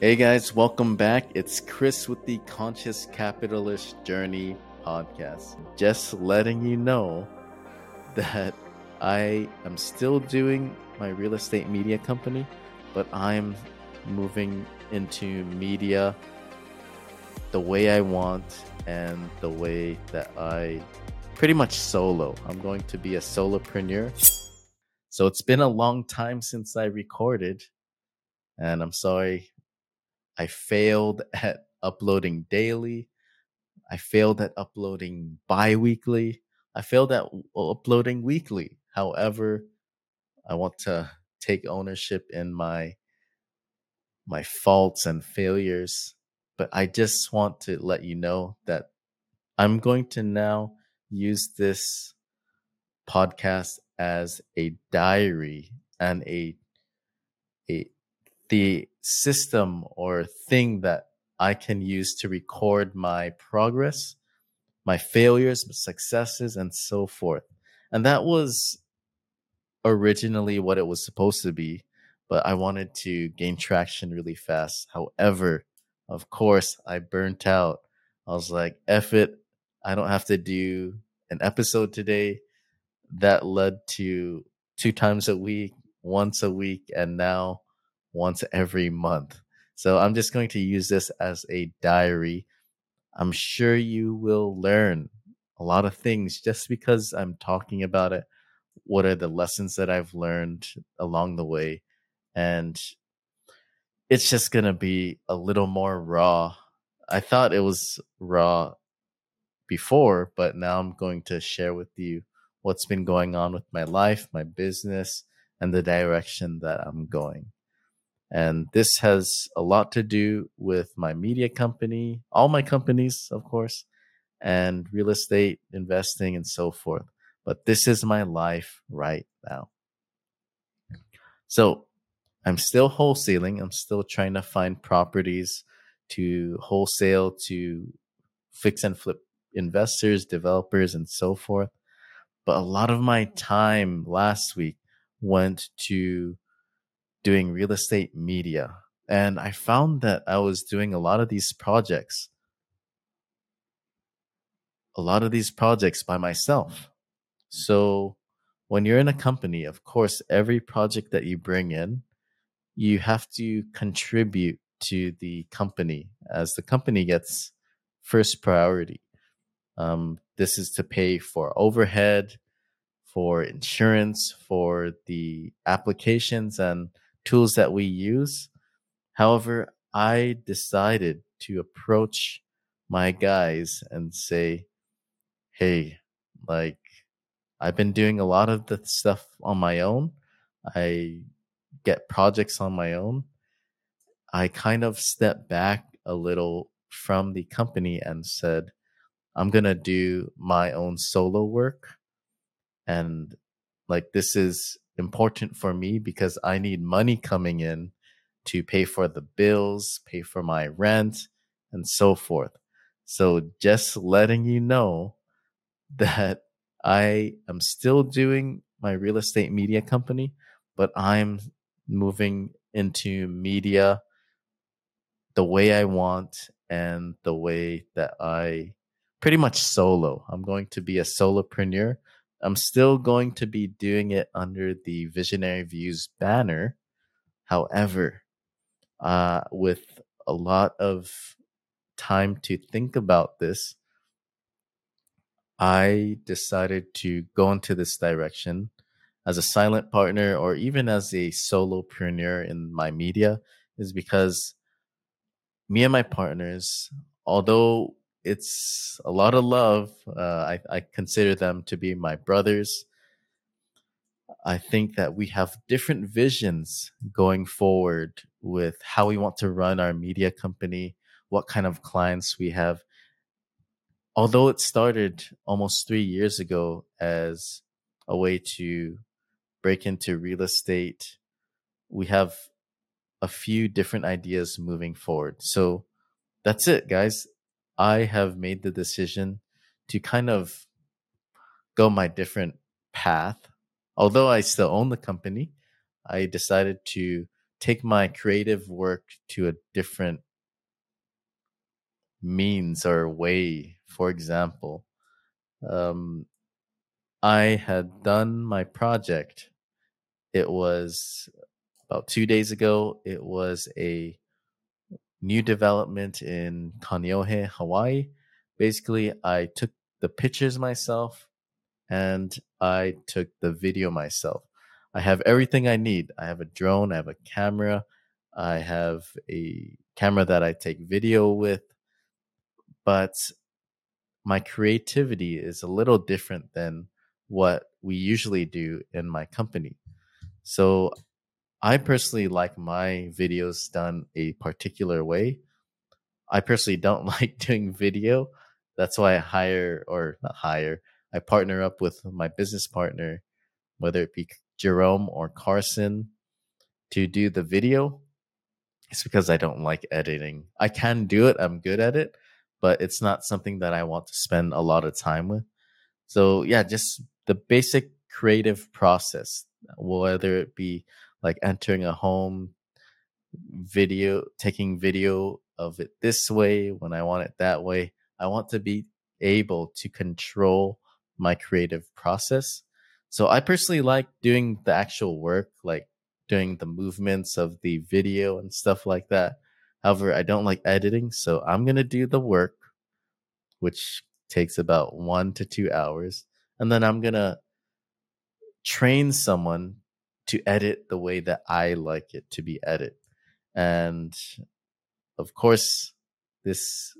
Hey guys, welcome back. It's Chris with the Conscious Capitalist Journey podcast. Just letting you know that I am still doing my real estate media company, but I'm moving into media the way I want and the way that I pretty much solo. I'm going to be a solopreneur. So it's been a long time since I recorded, and I'm sorry I failed at uploading daily. I failed at uploading bi weekly. I failed at uploading weekly. However, I want to take ownership in my my faults and failures, but I just want to let you know that I'm going to now use this podcast as a diary and a a the system or thing that I can use to record my progress, my failures, successes, and so forth. And that was originally what it was supposed to be, but I wanted to gain traction really fast. However, of course, I burnt out. I was like, F it. I don't have to do an episode today. That led to two times a week, once a week, and now once every month. So I'm just going to use this as a diary. I'm sure you will learn a lot of things just because I'm talking about it. What are the lessons that I've learned along the way? And it's just going to be a little more raw. I thought it was raw before, but now I'm going to share with you what's been going on with my life, my business, and the direction that I'm going. And this has a lot to do with my media company, all my companies, of course, and real estate investing and so forth. But this is my life right now. So I'm still wholesaling. I'm still trying to find properties to wholesale to fix and flip investors, developers, and so forth. But a lot of my time last week went to doing real estate media. And I found that I was doing a lot of these projects, a lot of these projects by myself. So when you're in a company, of course, every project that you bring in, you have to contribute to the company as the company gets first priority. Um, this is to pay for overhead, for insurance, for the applications, and tools that we use. However, I decided to approach my guys and say, hey, like, I've been doing a lot of the stuff on my own. I get projects on my own. I kind of stepped back a little from the company and said, I'm going to do my own solo work. And like, this is important for me because I need money coming in to pay for the bills, pay for my rent, and so forth. So just letting you know that I am still doing my real estate media company, but I'm moving into media the way I want and the way that I pretty much solo. I'm going to be a solopreneur I'm still going to be doing it under the Visionary Views banner. However, uh, with a lot of time to think about this, I decided to go into this direction as a silent partner or even as a solopreneur in my media is because me and my partners, although it's a lot of love. Uh, I, I consider them to be my brothers. I think that we have different visions going forward with how we want to run our media company, what kind of clients we have. Although it started almost three years ago as a way to break into real estate, we have a few different ideas moving forward. So that's it, guys. I have made the decision to kind of go my different path. Although I still own the company, I decided to take my creative work to a different means or way. For example, um, I had done my project. It was about two days ago. It was a new development in Kaneohe, Hawaii. Basically, I took the pictures myself and I took the video myself. I have everything I need. I have a drone, I have a camera, I have a camera that I take video with, but my creativity is a little different than what we usually do in my company. So I personally like my videos done a particular way. I personally don't like doing video. That's why I hire or not hire, I partner up with my business partner, whether it be Jerome or Carson, to do the video. It's because I don't like editing. I can do it, I'm good at it, but it's not something that I want to spend a lot of time with. So, yeah, just the basic creative process, whether it be like entering a home video, taking video of it this way when I want it that way. I want to be able to control my creative process. So I personally like doing the actual work, like doing the movements of the video and stuff like that. However, I don't like editing, so I'm going to do the work, which takes about one to two hours. And then I'm going to train someone to edit the way that I like it to be edited. And of course, this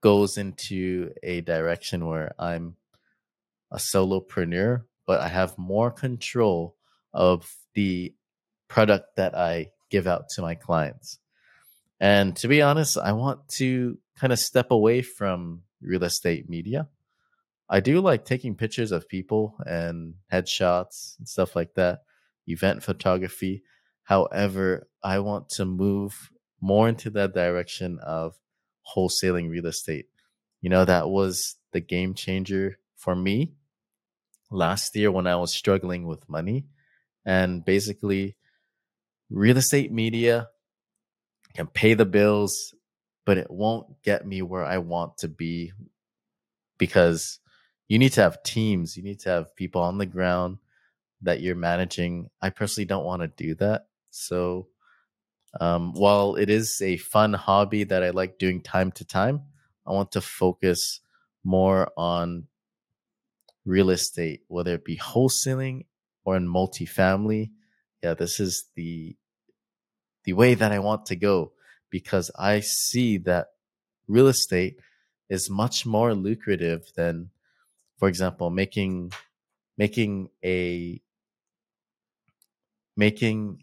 goes into a direction where I'm a solopreneur, but I have more control of the product that I give out to my clients. And to be honest, I want to kind of step away from real estate media. I do like taking pictures of people and headshots and stuff like that event photography. However, I want to move more into that direction of wholesaling real estate. You know, that was the game changer for me last year when I was struggling with money. And basically, real estate media can pay the bills, but it won't get me where I want to be because you need to have teams, you need to have people on the ground that you're managing. I personally don't want to do that. So, um, while it is a fun hobby that I like doing time to time, I want to focus more on real estate, whether it be wholesaling or in multifamily. Yeah, this is the the way that I want to go because I see that real estate is much more lucrative than, for example, making making a making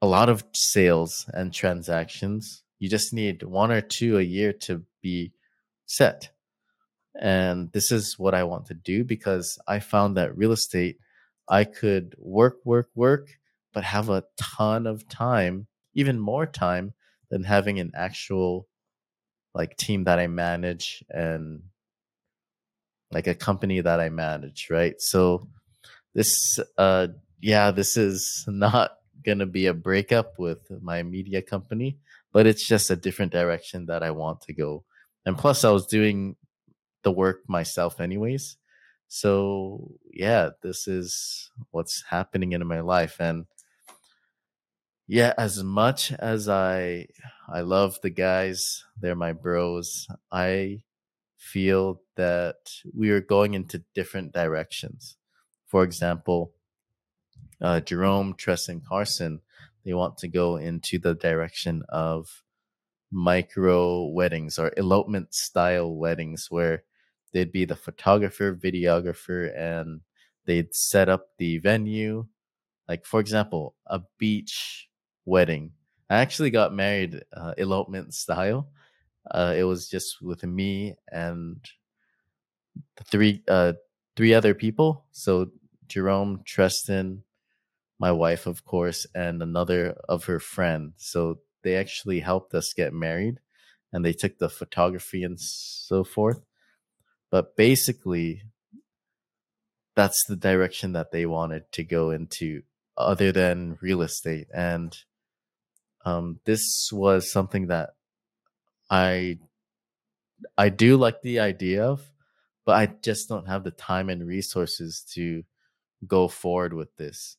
a lot of sales and transactions. You just need one or two a year to be set. And this is what I want to do because I found that real estate, I could work, work, work, but have a ton of time, even more time than having an actual like team that I manage and like a company that I manage, right? So this uh yeah this is not gonna be a breakup with my media company but it's just a different direction that i want to go. And plus i was doing the work myself anyways. So yeah this is what's happening in my life. And yeah as much as i i love the guys they're my bros i feel that we are going into different directions for example, uh, Jerome, Tress, and Carson, they want to go into the direction of micro weddings or elopement style weddings where they'd be the photographer, videographer, and they'd set up the venue. Like, for example, a beach wedding. I actually got married uh, elopement style. Uh, it was just with me and the three uh, three other people. So Jerome, Tristan, my wife, of course, and another of her friend. So they actually helped us get married and they took the photography and so forth. But basically, that's the direction that they wanted to go into other than real estate. And um, this was something that I I do like the idea of, but I just don't have the time and resources to go forward with this.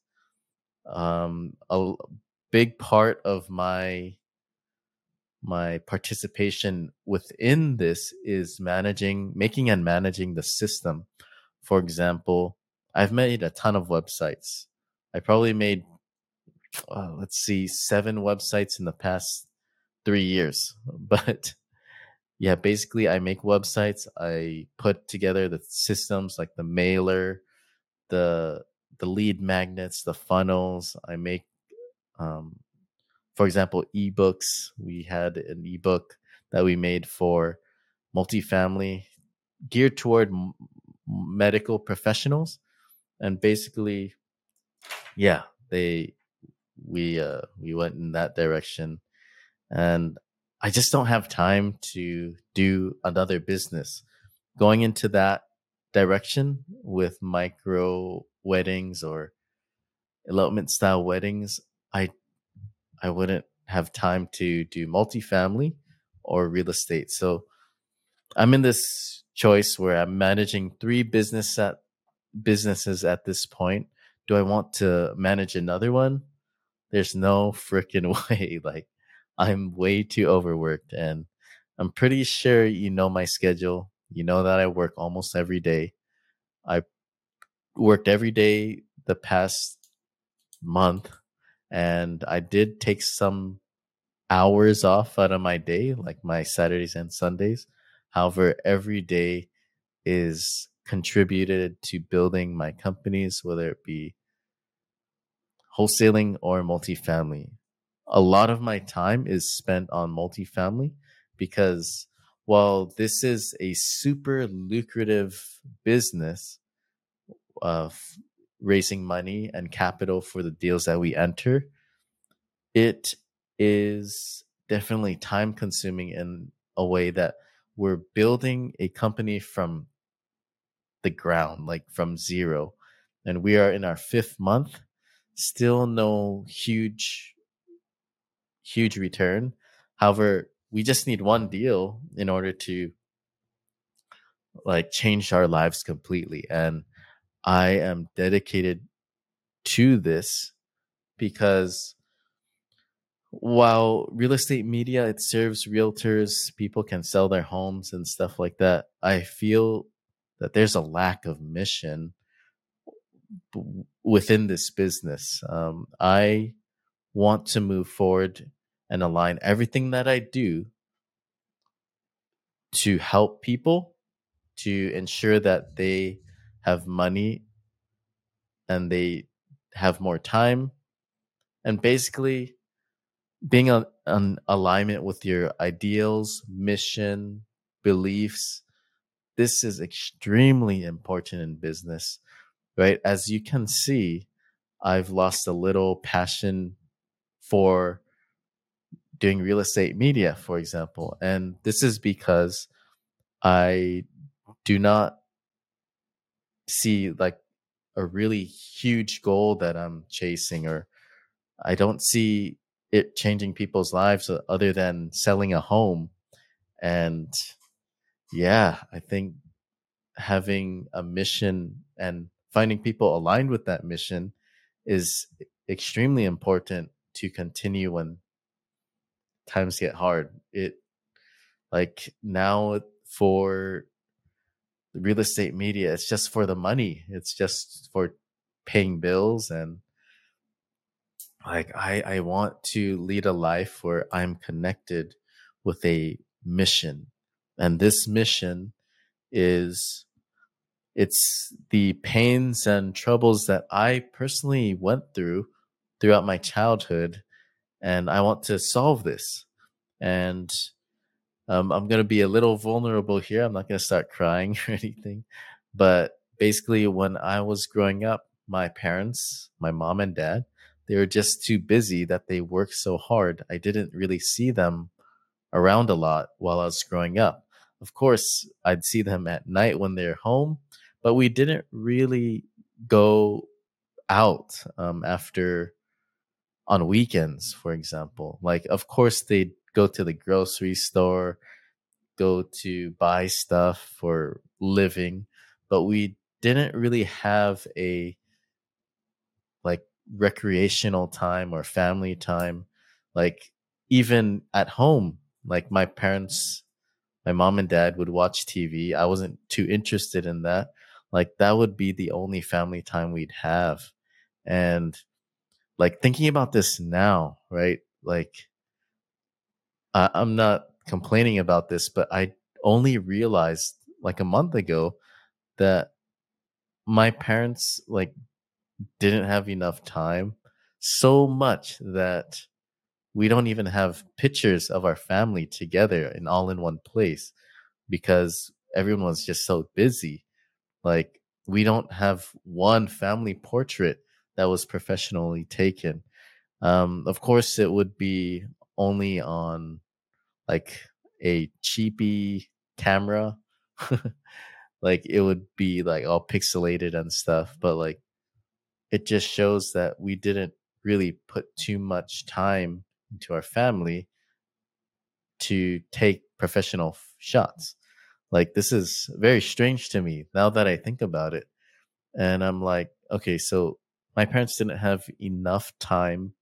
Um, a big part of my my participation within this is managing, making and managing the system. For example, I've made a ton of websites. I probably made, uh, let's see, seven websites in the past three years. But yeah, basically, I make websites. I put together the systems like the mailer, the the lead magnets, the funnels. I make um, for example, ebooks. We had an ebook that we made for multifamily geared toward m- medical professionals. And basically, yeah, they we uh we went in that direction and I just don't have time to do another business. Going into that direction with micro weddings or elopement style weddings, I I wouldn't have time to do multifamily or real estate. So I'm in this choice where I'm managing three business businesses at this point. Do I want to manage another one? There's no freaking way. Like I'm way too overworked and I'm pretty sure you know my schedule. You know that I work almost every day. I worked every day the past month and I did take some hours off out of my day, like my Saturdays and Sundays. However, every day is contributed to building my companies, whether it be wholesaling or multifamily. A lot of my time is spent on multifamily because while this is a super lucrative business of raising money and capital for the deals that we enter, it is definitely time consuming in a way that we're building a company from the ground, like from zero. And we are in our fifth month, still no huge, huge return. However, we just need one deal in order to like change our lives completely. And I am dedicated to this because while real estate media it serves realtors people can sell their homes and stuff like that i feel that there's a lack of mission within this business um, i want to move forward and align everything that i do to help people to ensure that they have money and they have more time. And basically being in an alignment with your ideals mission beliefs this is extremely important in business right? As you can see i've lost a little passion for doing real estate media for example and this is because i do not see like a really huge goal that I'm chasing, or I don't see it changing people's lives uh, other than selling a home. And yeah, I think having a mission and finding people aligned with that mission is extremely important to continue when times get hard. It like now for the real estate media it's just for the money it's just for paying bills and like i i want to lead a life where i'm connected with a mission and this mission is it's the pains and troubles that i personally went through throughout my childhood and i want to solve this and um, I'm going to be a little vulnerable here. I'm not going to start crying or anything. But basically, when I was growing up, my parents, my mom and dad, they were just too busy that they worked so hard. I didn't really see them around a lot while I was growing up. Of course, I'd see them at night when they're home, but we didn't really go out um, after on weekends, for example. Like, of course, they'd go to the grocery store, go to buy stuff for living, but we didn't really have a like recreational time or family time. Like, even at home, like my parents, my mom and dad would watch TV. I wasn't too interested in that. Like, that would be the only family time we'd have. And like thinking about this now, right? Like, I, I'm not complaining about this, but I only realized like a month ago that my parents like didn't have enough time so much that we don't even have pictures of our family together and all in one place because everyone was just so busy. Like we don't have one family portrait that was professionally taken. Um, of course, it would be only on like a cheapy camera. like it would be like all pixelated and stuff, but like it just shows that we didn't really put too much time into our family to take professional f- shots. Like this is very strange to me now that I think about it. And I'm like, okay, so my parents didn't have enough time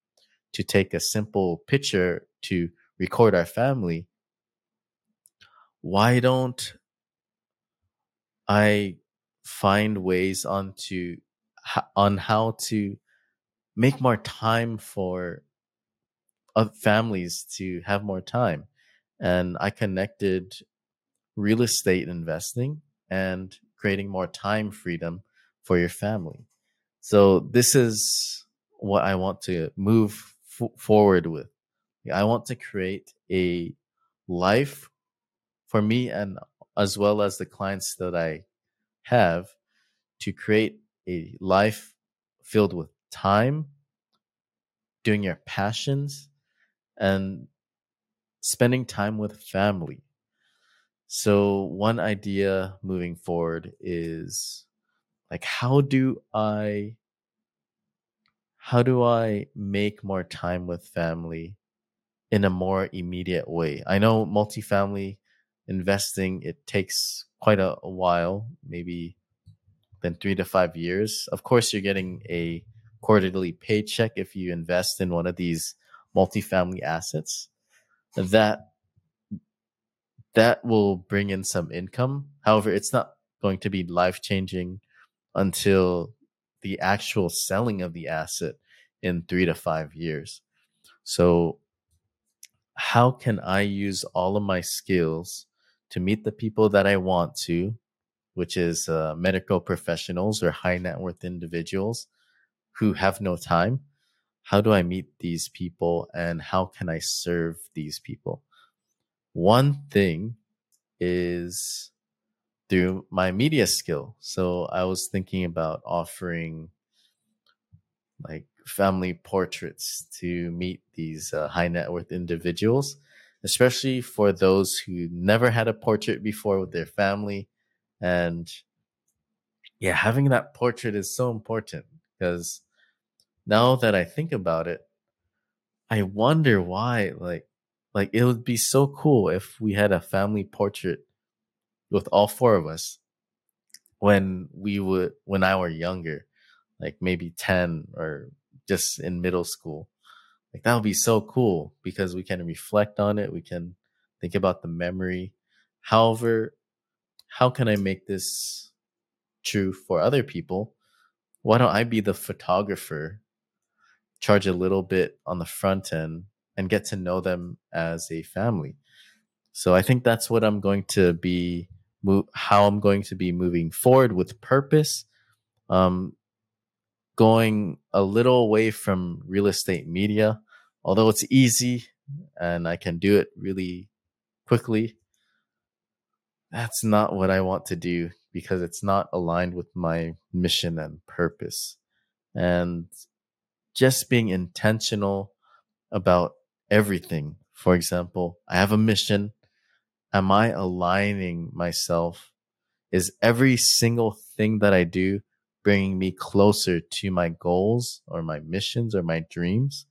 to take a simple picture to record our family. Why don't I find ways on to on how to make more time for families to have more time and i connected real estate investing and creating more time freedom for your family so this is what I want to move f- forward with. I want to create a life for me and as well as the clients that I have to create a life filled with time, doing your passions, and spending time with family. So, one idea moving forward is like how do i how do i make more time with family in a more immediate way? I know multifamily investing it takes quite a, a while maybe than three to five years. Of course you're getting a quarterly paycheck if you invest in one of these multifamily assets. That that will bring in some income. However it's not going to be life changing until the actual selling of the asset in three to five years. So, how can I use all of my skills to meet the people that I want to, which is uh, medical professionals or high net worth individuals who have no time? How do I meet these people and how can I serve these people? One thing is through my media skill. So I was thinking about offering like family portraits to meet these uh, high net worth individuals, especially for those who never had a portrait before with their family. And yeah, having that portrait is so important because now that I think about it, I wonder why like like it would be so cool if we had a family portrait with all four of us when we would when I were younger, like maybe 10 or just in middle school. Like that would be so cool because we can reflect on it, we can think about the memory. However, how can I make this true for other people? Why don't I be the photographer, charge a little bit on the front end and get to know them as a family? So I think that's what I'm going to be how I'm going to be moving forward with purpose. Um, going a little away from real estate media, although it's easy and I can do it really quickly. That's not what I want to do because it's not aligned with my mission and purpose. And just being intentional about everything. For example, I have a mission am I aligning myself? Is every single thing that I do bringing me closer to my goals or my missions or my dreams.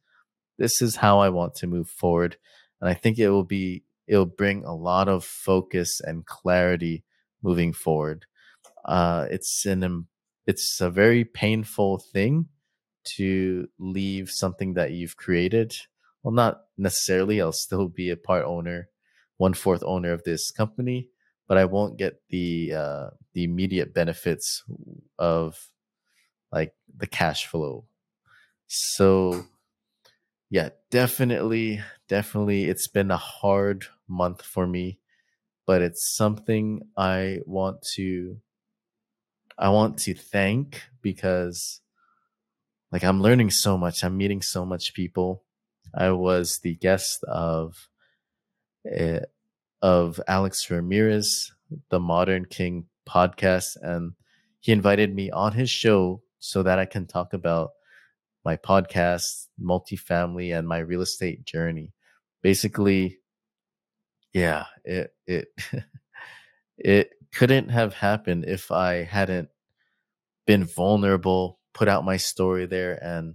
This is how I want to move forward. And I think it will be, it'll bring a lot of focus and clarity moving forward. Uh, it's an, it's a very painful thing to leave something that you've created. Well, not necessarily. I'll still be a part owner, one fourth owner of this company, but I won't get the uh, the immediate benefits of like the cash flow. So yeah, definitely, definitely, it's been a hard month for me, but it's something I want to I want to thank because like I'm learning so much. I'm meeting so much people. I was the guest of Eh, of Alex Ramirez, the Modern King podcast, and he invited me on his show so that I can talk about my podcast, multifamily, and my real estate journey. Basically, yeah, it it it couldn't have happened if I hadn't been vulnerable, put out my story there, and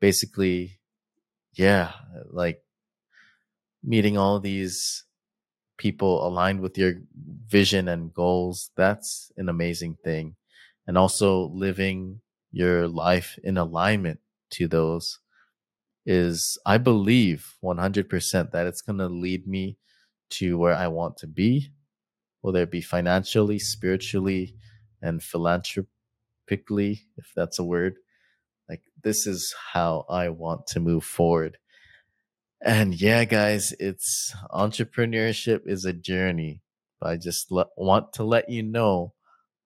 basically, yeah, like meeting all these people aligned with your vision and goals. That's an amazing thing. And also living your life in alignment to those is, I believe 100% that it's going to lead me to where I want to be, whether it be financially, spiritually, and philanthropically, if that's a word. Like, this is how I want to move forward. And yeah, guys, it's entrepreneurship is a journey. But I just le- want to let you know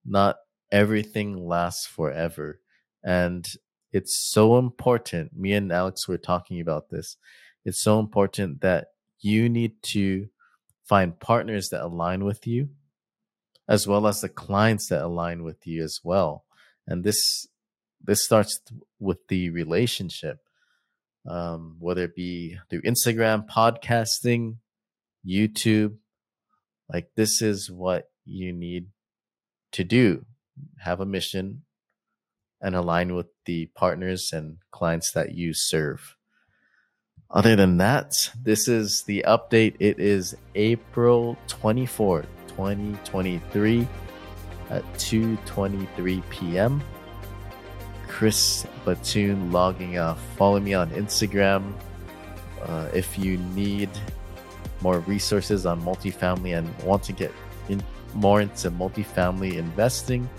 not everything lasts forever. And it's so important. Me and Alex were talking about this. It's so important that you need to find partners that align with you, as well as the clients that align with you as well. And this this starts with the relationship um, whether it be through Instagram, podcasting, YouTube. Like, this is what you need to do have a mission and align with the partners and clients that you serve. Other than that, this is the update. It is April 24th, 2023 at 2:23 p.m. Chris Batoon logging off. Follow me on Instagram. Uh, if you need more resources on multifamily and want to get in more into multifamily investing,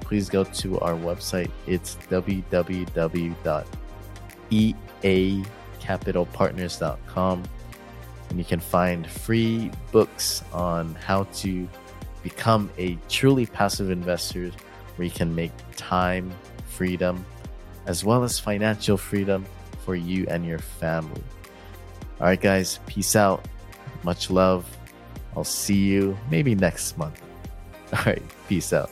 please go to our website. It's www.eacapitalpartners.com and you can find free books on how to become a truly passive investor where you can make time freedom, as well as financial freedom for you and your family. All right, guys, peace out. Much love. I'll see you maybe next month. All right, peace out.